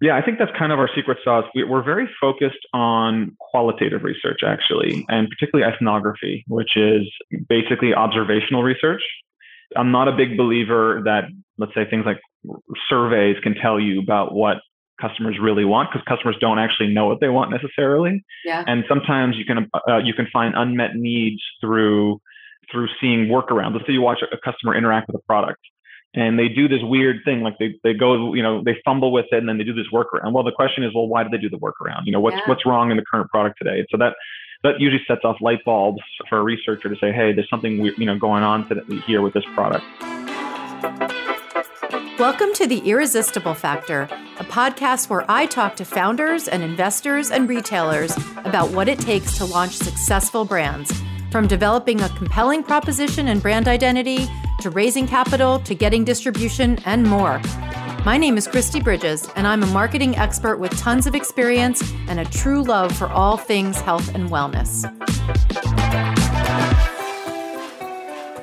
Yeah, I think that's kind of our secret sauce. We're very focused on qualitative research, actually, and particularly ethnography, which is basically observational research. I'm not a big believer that, let's say, things like surveys can tell you about what customers really want because customers don't actually know what they want necessarily. Yeah. And sometimes you can uh, you can find unmet needs through through seeing workarounds. Let's say you watch a customer interact with a product and they do this weird thing like they, they go you know they fumble with it and then they do this workaround. Well the question is well why do they do the workaround? You know what's yeah. what's wrong in the current product today? So that that usually sets off light bulbs for a researcher to say hey there's something you know going on today, here with this product. Welcome to The Irresistible Factor, a podcast where I talk to founders and investors and retailers about what it takes to launch successful brands, from developing a compelling proposition and brand identity to raising capital to getting distribution and more. My name is Kristi Bridges, and I'm a marketing expert with tons of experience and a true love for all things health and wellness.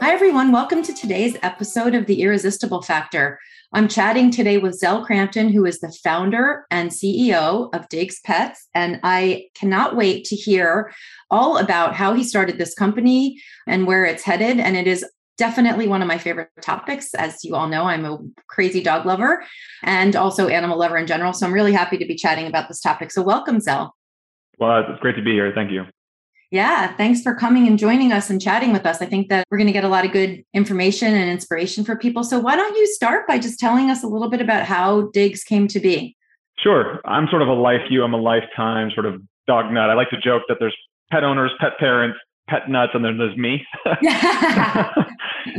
Hi, everyone. Welcome to today's episode of The Irresistible Factor. I'm chatting today with Zel Crampton, who is the founder and CEO of Diggs Pets. And I cannot wait to hear all about how he started this company and where it's headed. And it is definitely one of my favorite topics. As you all know, I'm a crazy dog lover and also animal lover in general. So I'm really happy to be chatting about this topic. So welcome, Zel. Well, it's great to be here. Thank you. Yeah, thanks for coming and joining us and chatting with us. I think that we're going to get a lot of good information and inspiration for people. So why don't you start by just telling us a little bit about how Diggs came to be? Sure. I'm sort of a life you, I'm a lifetime sort of dog nut. I like to joke that there's pet owners, pet parents, pet nuts, and then there's me.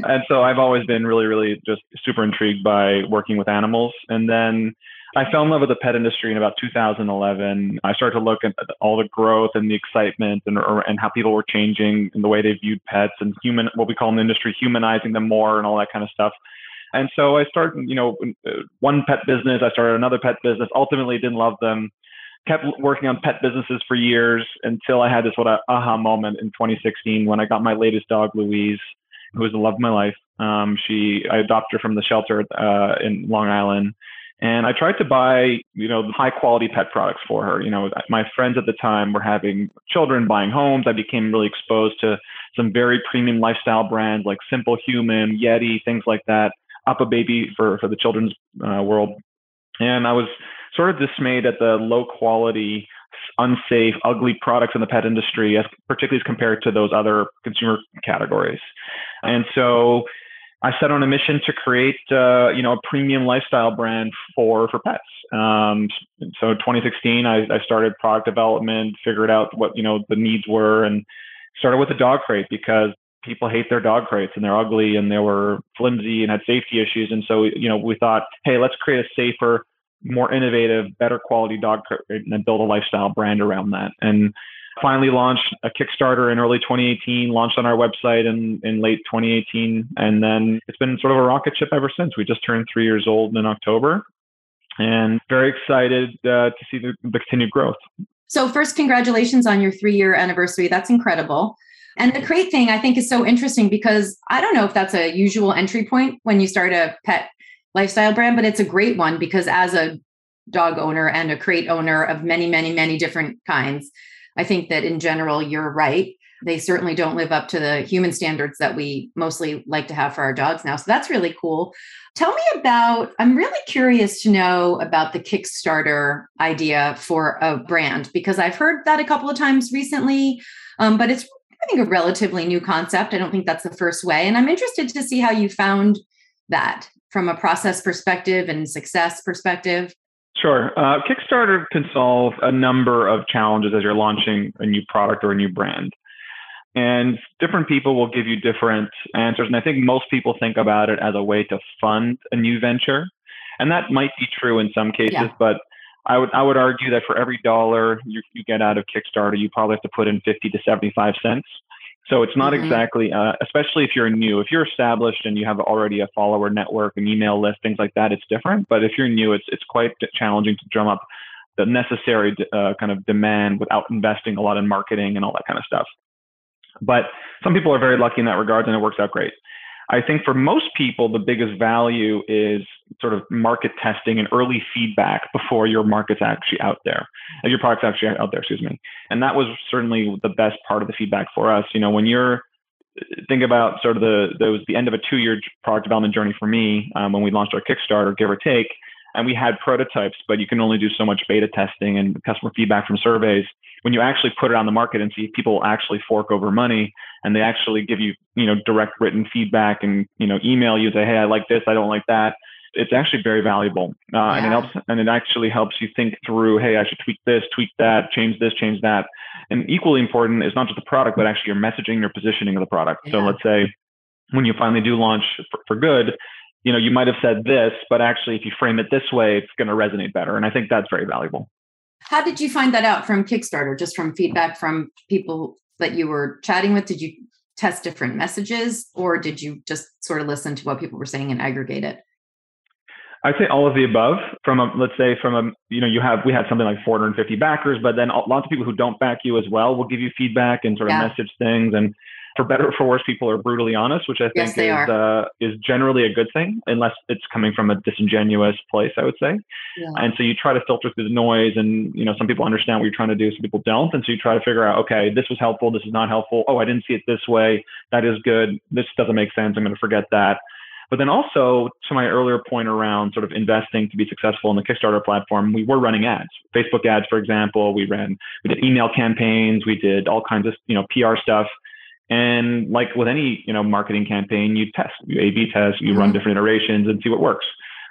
and so I've always been really, really just super intrigued by working with animals. And then I fell in love with the pet industry in about 2011. I started to look at all the growth and the excitement and, and how people were changing in the way they viewed pets and human, what we call in the industry, humanizing them more and all that kind of stuff. And so I started, you know, one pet business. I started another pet business. Ultimately, didn't love them kept working on pet businesses for years until I had this what a aha moment in 2016 when I got my latest dog, Louise, who was the love of my life. Um, she, I adopted her from the shelter uh, in Long Island, and I tried to buy, you know, high quality pet products for her. You know, my friends at the time were having children, buying homes. I became really exposed to some very premium lifestyle brands like Simple Human, Yeti, things like that. UPPAbaby for for the children's uh, world, and I was sort of dismayed at the low quality, unsafe, ugly products in the pet industry, as particularly as compared to those other consumer categories. And so I set on a mission to create, uh, you know, a premium lifestyle brand for for pets. Um, so 2016, I, I started product development, figured out what you know the needs were, and started with a dog crate because people hate their dog crates and they're ugly and they were flimsy and had safety issues. And so, you know, we thought, hey, let's create a safer, more innovative, better quality dog and then build a lifestyle brand around that. And finally launched a Kickstarter in early 2018, launched on our website in, in late 2018. And then it's been sort of a rocket ship ever since. We just turned three years old in October and very excited uh, to see the, the continued growth. So, first, congratulations on your three year anniversary. That's incredible. And the crate thing I think is so interesting because I don't know if that's a usual entry point when you start a pet lifestyle brand, but it's a great one because as a dog owner and a crate owner of many, many, many different kinds, I think that in general, you're right. They certainly don't live up to the human standards that we mostly like to have for our dogs now. So that's really cool. Tell me about, I'm really curious to know about the Kickstarter idea for a brand because I've heard that a couple of times recently, um, but it's, I think, a relatively new concept. I don't think that's the first way. And I'm interested to see how you found that from a process perspective and success perspective? Sure. Uh, Kickstarter can solve a number of challenges as you're launching a new product or a new brand. And different people will give you different answers. And I think most people think about it as a way to fund a new venture. And that might be true in some cases, yeah. but I would I would argue that for every dollar you, you get out of Kickstarter, you probably have to put in 50 to 75 cents so it's not mm-hmm. exactly, uh, especially if you're new. If you're established and you have already a follower network, an email list, things like that, it's different. But if you're new, it's it's quite challenging to drum up the necessary uh, kind of demand without investing a lot in marketing and all that kind of stuff. But some people are very lucky in that regard, and it works out great. I think for most people, the biggest value is sort of market testing and early feedback before your market's actually out there, uh, your product's actually out there, excuse me. And that was certainly the best part of the feedback for us. You know, when you're think about sort of the that was the end of a two-year product development journey for me um, when we launched our Kickstarter, give or take, and we had prototypes, but you can only do so much beta testing and customer feedback from surveys when you actually put it on the market and see people actually fork over money and they actually give you, you know, direct written feedback and, you know, email you say, hey, I like this, I don't like that. It's actually very valuable, uh, yeah. and it helps. And it actually helps you think through, hey, I should tweak this, tweak that, change this, change that. And equally important is not just the product, but actually your messaging, your positioning of the product. Yeah. So let's say when you finally do launch for, for good, you know, you might have said this, but actually, if you frame it this way, it's going to resonate better. And I think that's very valuable. How did you find that out from Kickstarter? Just from feedback from people that you were chatting with? Did you test different messages or did you just sort of listen to what people were saying and aggregate it? I'd say all of the above. From a, let's say from a, you know, you have we had something like 450 backers, but then lots of people who don't back you as well will give you feedback and sort of yeah. message things. And for better or for worse, people are brutally honest, which I think yes, is uh, is generally a good thing, unless it's coming from a disingenuous place. I would say, yeah. and so you try to filter through the noise, and you know some people understand what you're trying to do, some people don't, and so you try to figure out, okay, this was helpful, this is not helpful. Oh, I didn't see it this way. That is good. This doesn't make sense. I'm going to forget that. But then also to my earlier point around sort of investing to be successful in the Kickstarter platform, we were running ads, Facebook ads, for example. We ran, we did email campaigns, we did all kinds of you know PR stuff. And like with any, you know, marketing campaign, you test, you A/B test, you mm-hmm. run different iterations and see what works.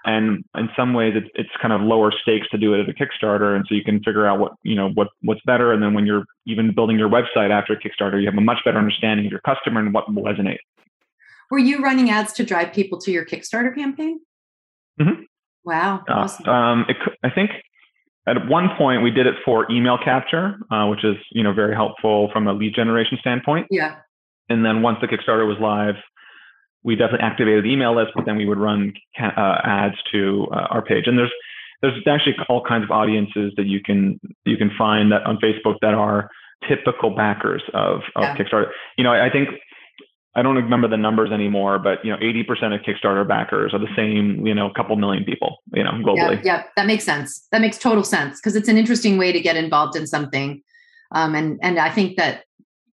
And in some ways, it's it's kind of lower stakes to do it at a Kickstarter, and so you can figure out what you know what what's better. And then when you're even building your website after Kickstarter, you have a much better understanding of your customer and what will resonate. Were you running ads to drive people to your Kickstarter campaign? Mm-hmm. Wow, uh, awesome. Um, it, I think at one point we did it for email capture, uh, which is you know very helpful from a lead generation standpoint. Yeah. And then once the Kickstarter was live, we definitely activated the email list, but then we would run uh, ads to uh, our page. And there's there's actually all kinds of audiences that you can you can find that on Facebook that are typical backers of, of yeah. Kickstarter. You know, I, I think I don't remember the numbers anymore, but you know, 80% of Kickstarter backers are the same, you know, a couple million people, you know, globally. Yeah, yeah that makes sense. That makes total sense because it's an interesting way to get involved in something. Um, and and I think that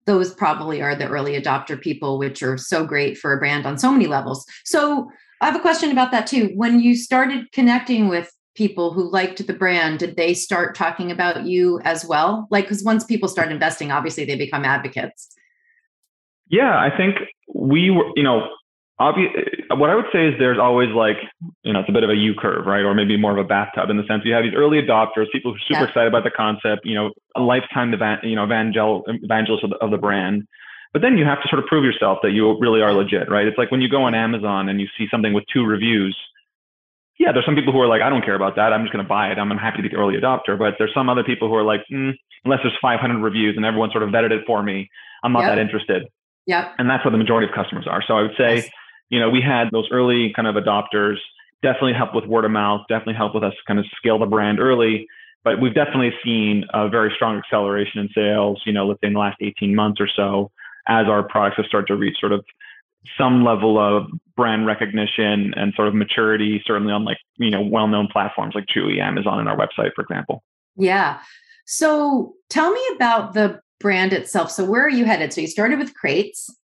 those probably are the early adopter people, which are so great for a brand on so many levels. So I have a question about that too. When you started connecting with people who liked the brand, did they start talking about you as well? Like, because once people start investing, obviously they become advocates. Yeah, I think we were, you know, what I would say is there's always like, you know, it's a bit of a U curve, right? Or maybe more of a bathtub in the sense you have these early adopters, people who are super yeah. excited about the concept, you know, a lifetime, you know, evangel- evangelist of the, of the brand. But then you have to sort of prove yourself that you really are legit, right? It's like when you go on Amazon and you see something with two reviews. Yeah, there's some people who are like, I don't care about that. I'm just going to buy it. I'm happy to be the early adopter. But there's some other people who are like, mm, unless there's 500 reviews and everyone sort of vetted it for me, I'm not yep. that interested. Yeah. And that's what the majority of customers are. So I would say, yes. You know, we had those early kind of adopters definitely help with word of mouth, definitely help with us kind of scale the brand early. But we've definitely seen a very strong acceleration in sales, you know, let's say in the last 18 months or so, as our products have started to reach sort of some level of brand recognition and sort of maturity, certainly on like, you know, well-known platforms like Chewy, Amazon, and our website, for example. Yeah. So tell me about the brand itself. So where are you headed? So you started with crates.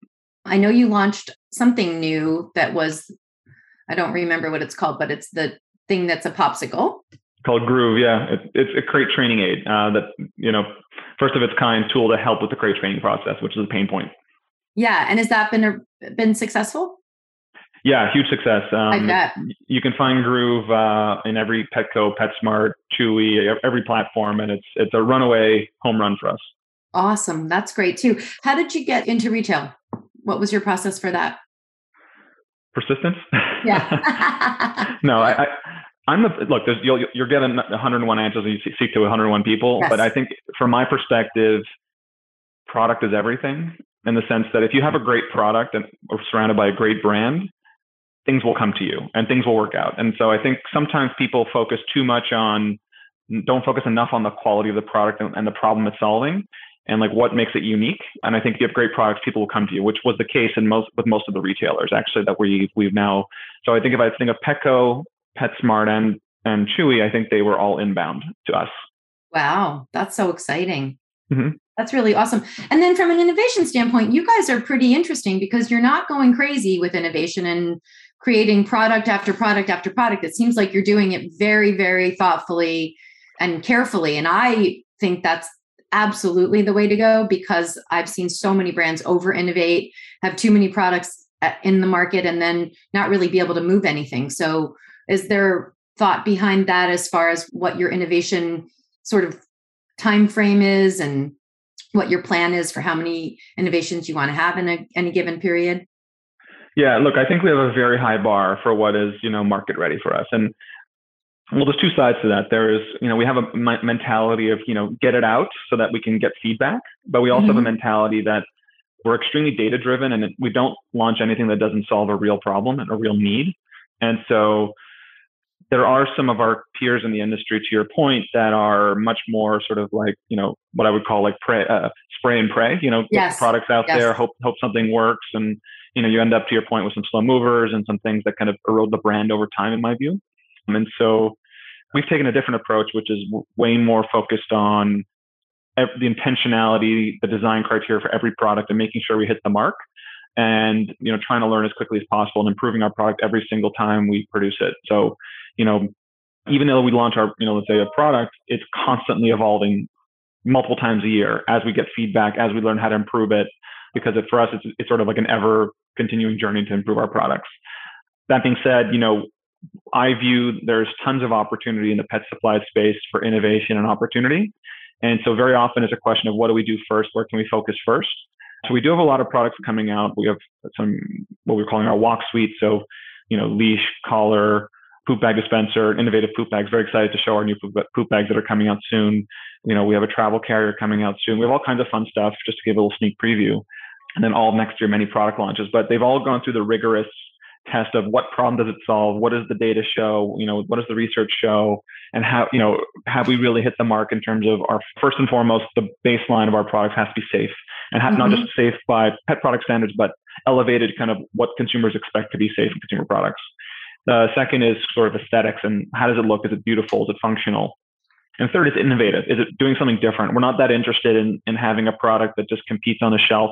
I know you launched something new that was, I don't remember what it's called, but it's the thing that's a popsicle. Called Groov, yeah. It, it's a crate training aid uh, that, you know, first of its kind tool to help with the crate training process, which is a pain point. Yeah. And has that been, a, been successful? Yeah, huge success. Um, I bet. You can find Groov uh, in every Petco, PetSmart, Chewy, every platform, and it's it's a runaway home run for us. Awesome. That's great too. How did you get into retail? What was your process for that? Persistence. Yeah. no, I, I am the look. There's, you'll, you're getting 101 answers and you speak to 101 people. Yes. But I think from my perspective, product is everything in the sense that if you have a great product and are surrounded by a great brand, things will come to you and things will work out. And so I think sometimes people focus too much on, don't focus enough on the quality of the product and, and the problem it's solving and like what makes it unique. And I think if you have great products, people will come to you, which was the case in most with most of the retailers actually that we we've now. So I think if I think of Petco, PetSmart, and and Chewy, I think they were all inbound to us. Wow, that's so exciting. Mm-hmm. That's really awesome. And then from an innovation standpoint, you guys are pretty interesting because you're not going crazy with innovation and creating product after product after product. It seems like you're doing it very, very thoughtfully and carefully. And I think that's absolutely the way to go because I've seen so many brands over innovate, have too many products uh, in the market, and then not really be able to move anything. So, is there thought behind that as far as what your innovation sort of time frame is and what your plan is for how many innovations you want to have in a, any given period? Yeah, look, I think we have a very high bar for what is, you know, market ready for us. And well, there's two sides to that. There is, you know, we have a mentality of, you know, get it out so that we can get feedback, but we also mm-hmm. have a mm-hmm. mentality that we're extremely data driven and we don't launch anything that doesn't solve a real problem and a real need. And so there are some of our peers in the industry, to your point, that are much more sort of like, you know, what I would call like pray, uh, spray and pray, you know, yes. get products out yes. there, hope, hope something works. And, you know, you end up to your point with some slow movers and some things that kind of erode the brand over time, in my view. And so we've taken a different approach, which is way more focused on the intentionality, the design criteria for every product and making sure we hit the mark and you know trying to learn as quickly as possible and improving our product every single time we produce it. So you know even though we launch our you know let's say a product it's constantly evolving multiple times a year as we get feedback as we learn how to improve it because it, for us it's, it's sort of like an ever continuing journey to improve our products. That being said you know i view there's tons of opportunity in the pet supply space for innovation and opportunity and so very often it's a question of what do we do first where can we focus first so we do have a lot of products coming out. We have some what we're calling our walk suite. So, you know, leash, collar, poop bag dispenser, innovative poop bags. Very excited to show our new poop bags that are coming out soon. You know, we have a travel carrier coming out soon. We have all kinds of fun stuff just to give a little sneak preview. And then all next year, many product launches. But they've all gone through the rigorous test of what problem does it solve? What does the data show? You know, what does the research show? And how, you know, have we really hit the mark in terms of our first and foremost, the baseline of our products has to be safe and have mm-hmm. not just safe by pet product standards, but elevated kind of what consumers expect to be safe in consumer products. The second is sort of aesthetics and how does it look? Is it beautiful? Is it functional? And third is innovative. Is it doing something different? We're not that interested in, in having a product that just competes on the shelf,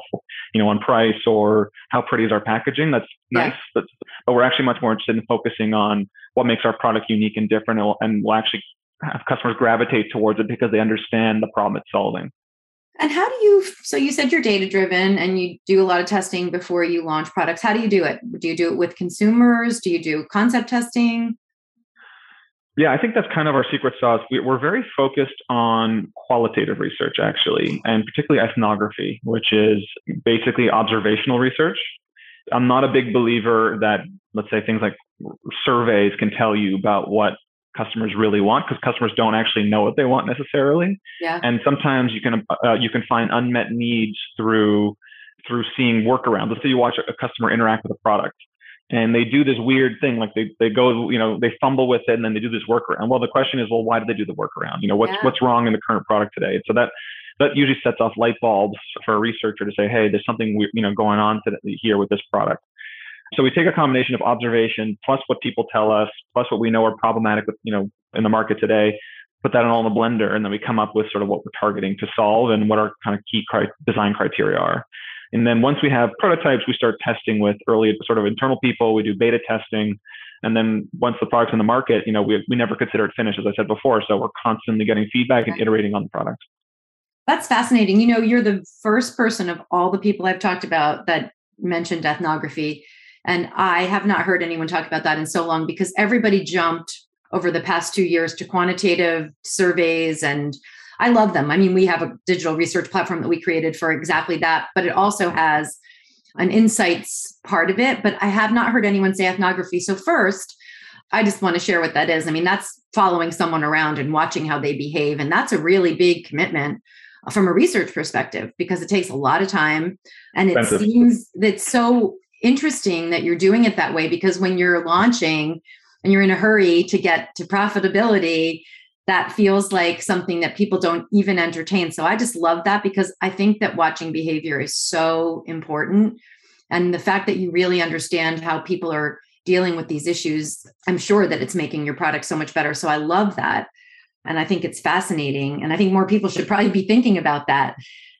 you know, on price or how pretty is our packaging. That's yeah. nice, but, but we're actually much more interested in focusing on what makes our product unique and different, and, and we'll actually have customers gravitate towards it because they understand the problem it's solving. And how do you? So you said you're data driven and you do a lot of testing before you launch products. How do you do it? Do you do it with consumers? Do you do concept testing? Yeah, I think that's kind of our secret sauce. We're very focused on qualitative research, actually, and particularly ethnography, which is basically observational research. I'm not a big believer that, let's say, things like surveys can tell you about what customers really want because customers don't actually know what they want necessarily. Yeah. And sometimes you can uh, you can find unmet needs through through seeing workarounds. Let's say you watch a customer interact with a product and they do this weird thing like they, they go you know they fumble with it and then they do this workaround. Well the question is well why do they do the workaround? You know what's yeah. what's wrong in the current product today? So that that usually sets off light bulbs for a researcher to say hey there's something you know going on today, here with this product. So we take a combination of observation plus what people tell us plus what we know are problematic with you know in the market today put that in all in the blender and then we come up with sort of what we're targeting to solve and what our kind of key cri- design criteria are and then once we have prototypes, we start testing with early sort of internal people. We do beta testing. And then once the product's in the market, you know, we, we never consider it finished, as I said before. So we're constantly getting feedback and iterating on the product. That's fascinating. You know, you're the first person of all the people I've talked about that mentioned ethnography. And I have not heard anyone talk about that in so long because everybody jumped over the past two years to quantitative surveys and I love them. I mean, we have a digital research platform that we created for exactly that, but it also has an insights part of it. But I have not heard anyone say ethnography. So, first, I just want to share what that is. I mean, that's following someone around and watching how they behave. And that's a really big commitment from a research perspective because it takes a lot of time. And it Expensive. seems that so interesting that you're doing it that way because when you're launching and you're in a hurry to get to profitability, that feels like something that people don't even entertain. So I just love that because I think that watching behavior is so important. And the fact that you really understand how people are dealing with these issues, I'm sure that it's making your product so much better. So I love that. And I think it's fascinating. And I think more people should probably be thinking about that.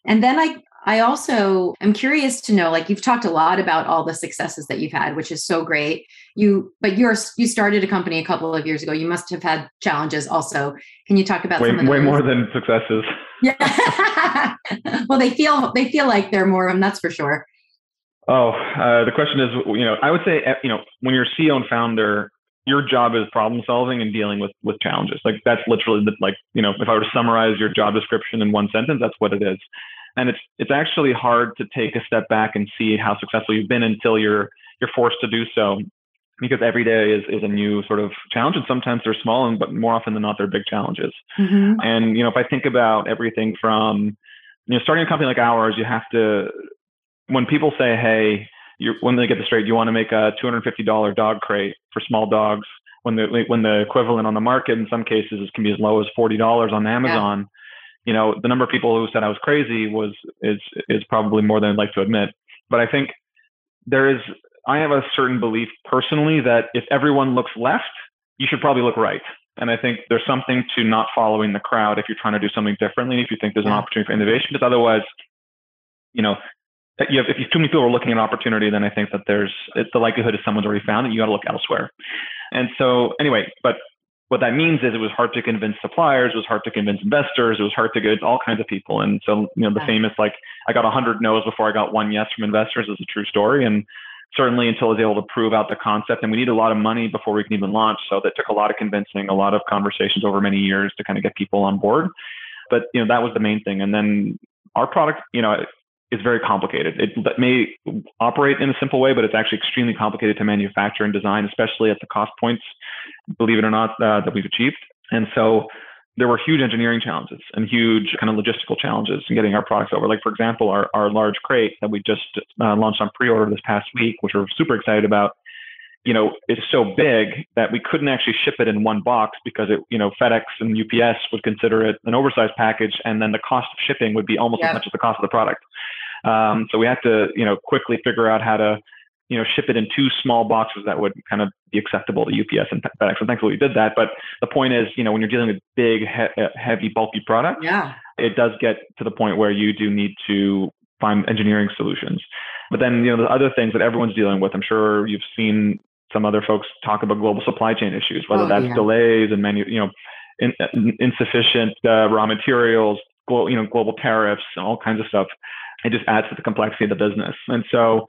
And then I I also am curious to know like you've talked a lot about all the successes that you've had which is so great. You but you're you started a company a couple of years ago. You must have had challenges also. Can you talk about way, some way more than successes? Yeah. well, they feel they feel like they're more of them, that's for sure. Oh, uh, the question is, you know, I would say, you know, when you're CEO and founder, your job is problem solving and dealing with with challenges. Like that's literally the, like, you know, if I were to summarize your job description in one sentence, that's what it is and it's it's actually hard to take a step back and see how successful you've been until you're you're forced to do so. Because every day is, is a new sort of challenge and sometimes they're small and but more often than not they're big challenges. Mm-hmm. and you know if i think about everything from you know starting a company like ours you have to when people say hey you when they get this straight you want to make a $250 dog crate for small dogs when the when the equivalent on the market in some cases can be as low as $40 on amazon yeah you know, the number of people who said I was crazy was is is probably more than I'd like to admit. But I think there is I have a certain belief personally that if everyone looks left, you should probably look right. And I think there's something to not following the crowd if you're trying to do something differently, if you think there's an opportunity for innovation, because otherwise, you know, you have, if too many people are looking at an opportunity, then I think that there's it's the likelihood is someone's already found it. You got to look elsewhere. And so anyway, but what that means is it was hard to convince suppliers, it was hard to convince investors, it was hard to get all kinds of people. And so, you know, the famous like I got 100 no's before I got one yes from investors is a true story. And certainly until I was able to prove out the concept, and we need a lot of money before we can even launch. So that took a lot of convincing, a lot of conversations over many years to kind of get people on board. But you know, that was the main thing. And then our product, you know, is very complicated. It may operate in a simple way, but it's actually extremely complicated to manufacture and design, especially at the cost points, believe it or not, uh, that we've achieved. And so there were huge engineering challenges and huge kind of logistical challenges in getting our products over. Like, for example, our, our large crate that we just uh, launched on pre order this past week, which we're super excited about. You know, is so big that we couldn't actually ship it in one box because it, you know, FedEx and UPS would consider it an oversized package, and then the cost of shipping would be almost yep. as much as the cost of the product. Um, so we had to, you know, quickly figure out how to, you know, ship it in two small boxes that would kind of be acceptable to UPS and FedEx. And thankfully we did that. But the point is, you know, when you're dealing with big, he- uh, heavy, bulky product, yeah. it does get to the point where you do need to find engineering solutions. But then, you know, the other things that everyone's dealing with, I'm sure you've seen some other folks talk about global supply chain issues, whether oh, that's yeah. delays and manu- you know, in, in, insufficient uh, raw materials, global, you know, global tariffs, and all kinds of stuff it just adds to the complexity of the business. And so,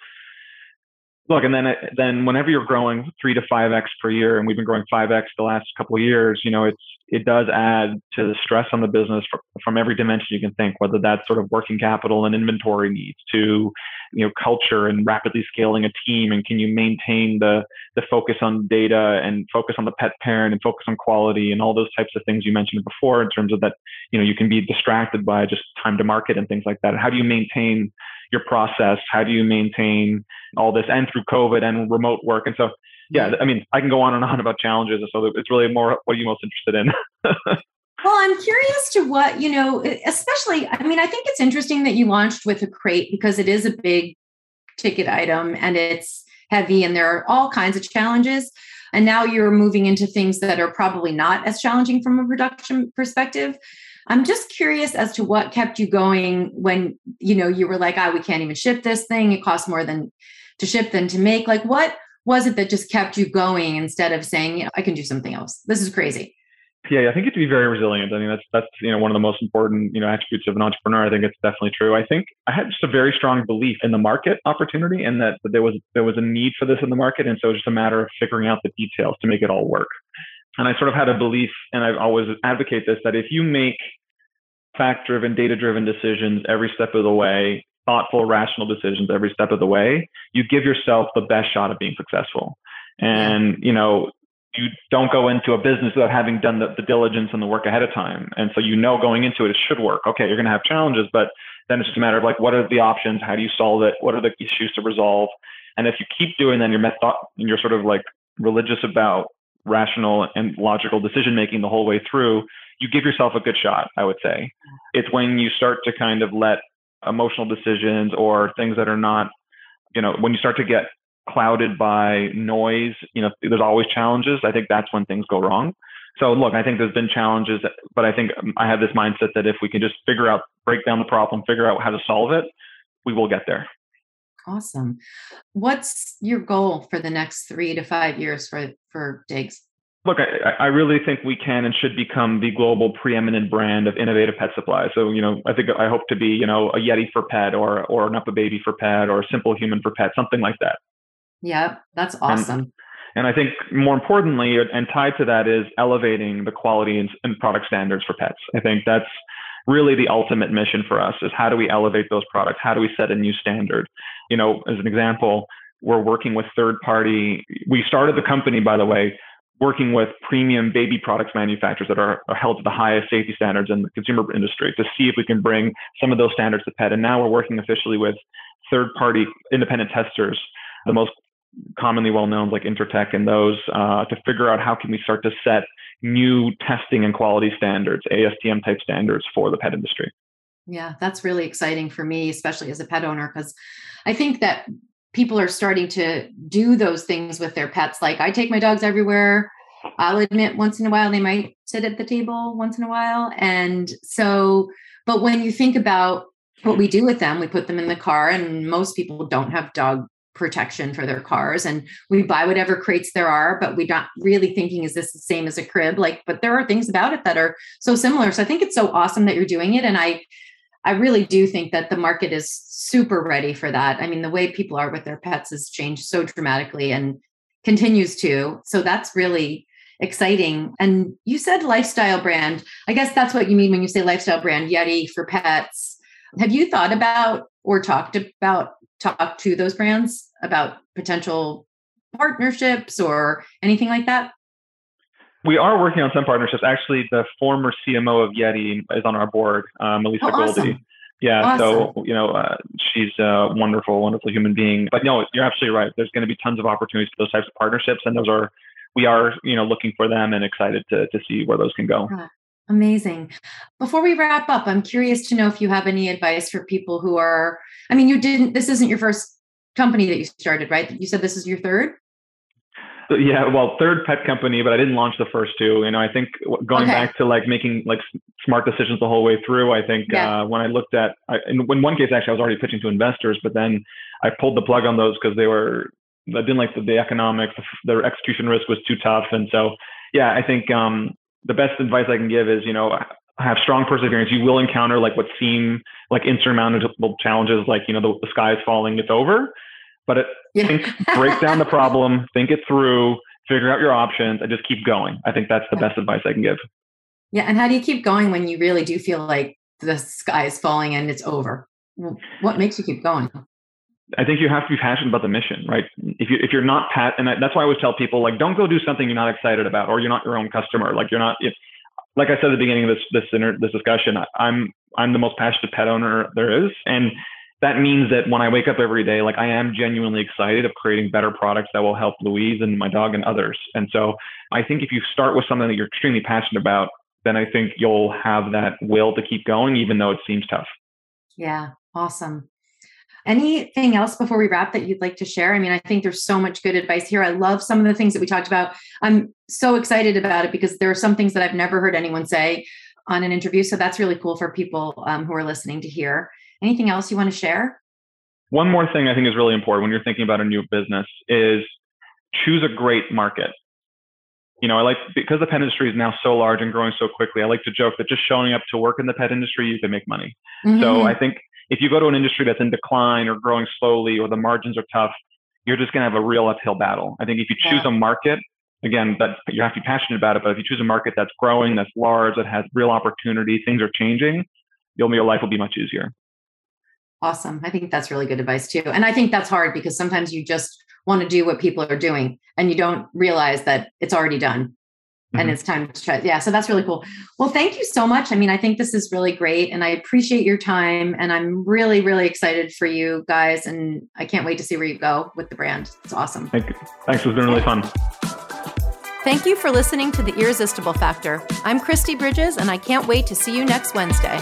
look, and then uh, then whenever you're growing three to five x per year, and we've been growing five x the last couple of years, you know, it's it does add to the stress on the business from, from every dimension you can think, whether that's sort of working capital and inventory needs to you know culture and rapidly scaling a team and can you maintain the the focus on data and focus on the pet parent and focus on quality and all those types of things you mentioned before in terms of that you know you can be distracted by just time to market and things like that. How do you maintain your process how do you maintain all this and through covid and remote work and so yeah mm-hmm. i mean i can go on and on about challenges so it's really more what are you most interested in Well, I'm curious to what, you know, especially, I mean, I think it's interesting that you launched with a crate because it is a big ticket item and it's heavy and there are all kinds of challenges. And now you're moving into things that are probably not as challenging from a production perspective. I'm just curious as to what kept you going when, you know, you were like, ah, oh, we can't even ship this thing. It costs more than to ship than to make. Like, what was it that just kept you going instead of saying, I can do something else? This is crazy. Yeah, I think you have to be very resilient. I mean, that's that's you know one of the most important you know attributes of an entrepreneur. I think it's definitely true. I think I had just a very strong belief in the market opportunity and that, that there was there was a need for this in the market, and so it's just a matter of figuring out the details to make it all work. And I sort of had a belief, and I always advocate this, that if you make fact-driven, data-driven decisions every step of the way, thoughtful, rational decisions every step of the way, you give yourself the best shot of being successful. And you know, you don't go into a business without having done the, the, diligence and the work ahead of time. And so you know going into it, it should work. Okay, you're going to have challenges, but then it's just a matter of like, what are the options? How do you solve it? What are the issues to resolve? And if you keep doing that, you're method, you're sort of like religious about rational and logical decision making the whole way through, you give yourself a good shot, I would say. It's when you start to kind of let emotional decisions or things that are not, you know, when you start to get clouded by noise, you know, there's always challenges. I think that's when things go wrong. So look, I think there's been challenges, but I think um, I have this mindset that if we can just figure out, break down the problem, figure out how to solve it, we will get there. Awesome. What's your goal for the next three to five years for for Diggs? Look, I, I really think we can and should become the global preeminent brand of innovative pet supply. So, you know, I think I hope to be, you know, a Yeti for pet or or an UPPAbaby for pet or a simplehuman for pet, something like that. Yeah, that's awesome. And, and I think more importantly, and tied to that is elevating the quality and, and product standards for pets. I think that's really the ultimate mission for us is how do we elevate those products? How do we set a new standard? You know, as an example, we're working with third party. We started the company, by the way, working with premium baby products manufacturers that are, are, held to the highest safety standards in the consumer industry to see if we can bring some of those standards to pet. And now we're working officially with third party independent testers, the most commonly well known like Intertek and those uh, to figure out how can we start to set new testing and quality standards, ASTM type standards for the pet industry. Yeah, that's really exciting for me, especially as a pet owner, because I think that people are starting to do those things with their pets. Like I take my dogs everywhere. I'll admit once in a while they might sit at the table once in a while. And so, but when you think about what we do with them, we put them in the car, and most people don't have dog protection for their cars and we buy whatever crates there are but we're not really thinking is this the same as a crib? Like but there are things about it that are so similar. So i think it's so awesome that you're doing it and i i really do think that the market is super ready for that. I mean the way people are with their pets has changed so dramatically and continues to. So that's really exciting. And you said lifestyle brand. I guess that's what you mean when you say lifestyle brand yeti for pets. Have you thought about or talked about talk to those brands about potential partnerships or anything like that? We are working on some partnerships. Actually, the former CMO of Yeti is on our board, uh, Melissa oh, awesome. Goldie. Yeah, awesome. so you know, uh, she's a wonderful, wonderful human being. But no, you're absolutely right. There's going to be tons of opportunities for those types of partnerships, and those are we are you know looking for them and excited to to see where those can go. Amazing. Before we wrap up, I'm curious to know if you have any advice for people who are, I mean, you didn't, this isn't your first company that you started, right? You said this is your third? Yeah, well, third pet company, but I didn't launch the first two. You know, I think going okay. back to like making like smart decisions the whole way through. I think yeah. uh, when I looked at, I, in, in one case actually, I was already pitching to investors, but then I pulled the plug on those because they were I didn't like the, the economics, the, the execution risk was too tough, and so yeah, I think um, the best advice I can give is, you know, have strong perseverance. You will encounter like what seem like insurmountable challenges, like, you know, the, the sky is falling, it's over. But it, yeah. think, break down the problem, think it through, figure out your options, and just keep going. I think that's the best advice I can give. Yeah. And how do you keep going when you really do feel like the sky is falling and it's over? What makes you keep going? I think you have to be passionate about the mission, right? If you if you're not pat, and that's why I always tell people like, don't go do something you're not excited about, or you're not your own customer. Like you're not. If, like I said at the beginning of this this inter, this discussion, I'm I'm the most passionate pet owner there is, and that means that when I wake up every day, like I am genuinely excited of creating better products that will help Louise and my dog and others. And so I think if you start with something that you're extremely passionate about, then I think you'll have that will to keep going, even though it seems tough. Yeah, awesome. Anything else before we wrap that you'd like to share? I mean, I think there's so much good advice here. I love some of the things that we talked about. I'm so excited about it because there are some things that I've never heard anyone say on an interview. So that's really cool for people um, who are listening to hear. Anything else you want to share? One more thing I think is really important when you're thinking about a new business is choose a great market. You know, I like because the pet industry is now so large and growing so quickly. I like to joke that just showing up to work in the pet industry, you can make money. Mm-hmm. So I think if you go to an industry that's in decline or growing slowly or the margins are tough, you're just going to have a real uphill battle. I think if you choose yeah. a market, again, that you have to be passionate about it, but if you choose a market that's growing, that's large, that has real opportunity, things are changing, you'll your life will be much easier. Awesome. I think that's really good advice too. And I think that's hard because sometimes you just want to do what people are doing and you don't realize that it's already done mm-hmm. and it's time to try. Yeah. So that's really cool. Well, thank you so much. I mean, I think this is really great and I appreciate your time and I'm really, really excited for you guys. And I can't wait to see where you go with the brand. It's awesome. Thank you. Thanks. It's been really fun. Thank you for listening to The Irresistible Factor. I'm Kristi Bridges, and I can't wait to see you next Wednesday.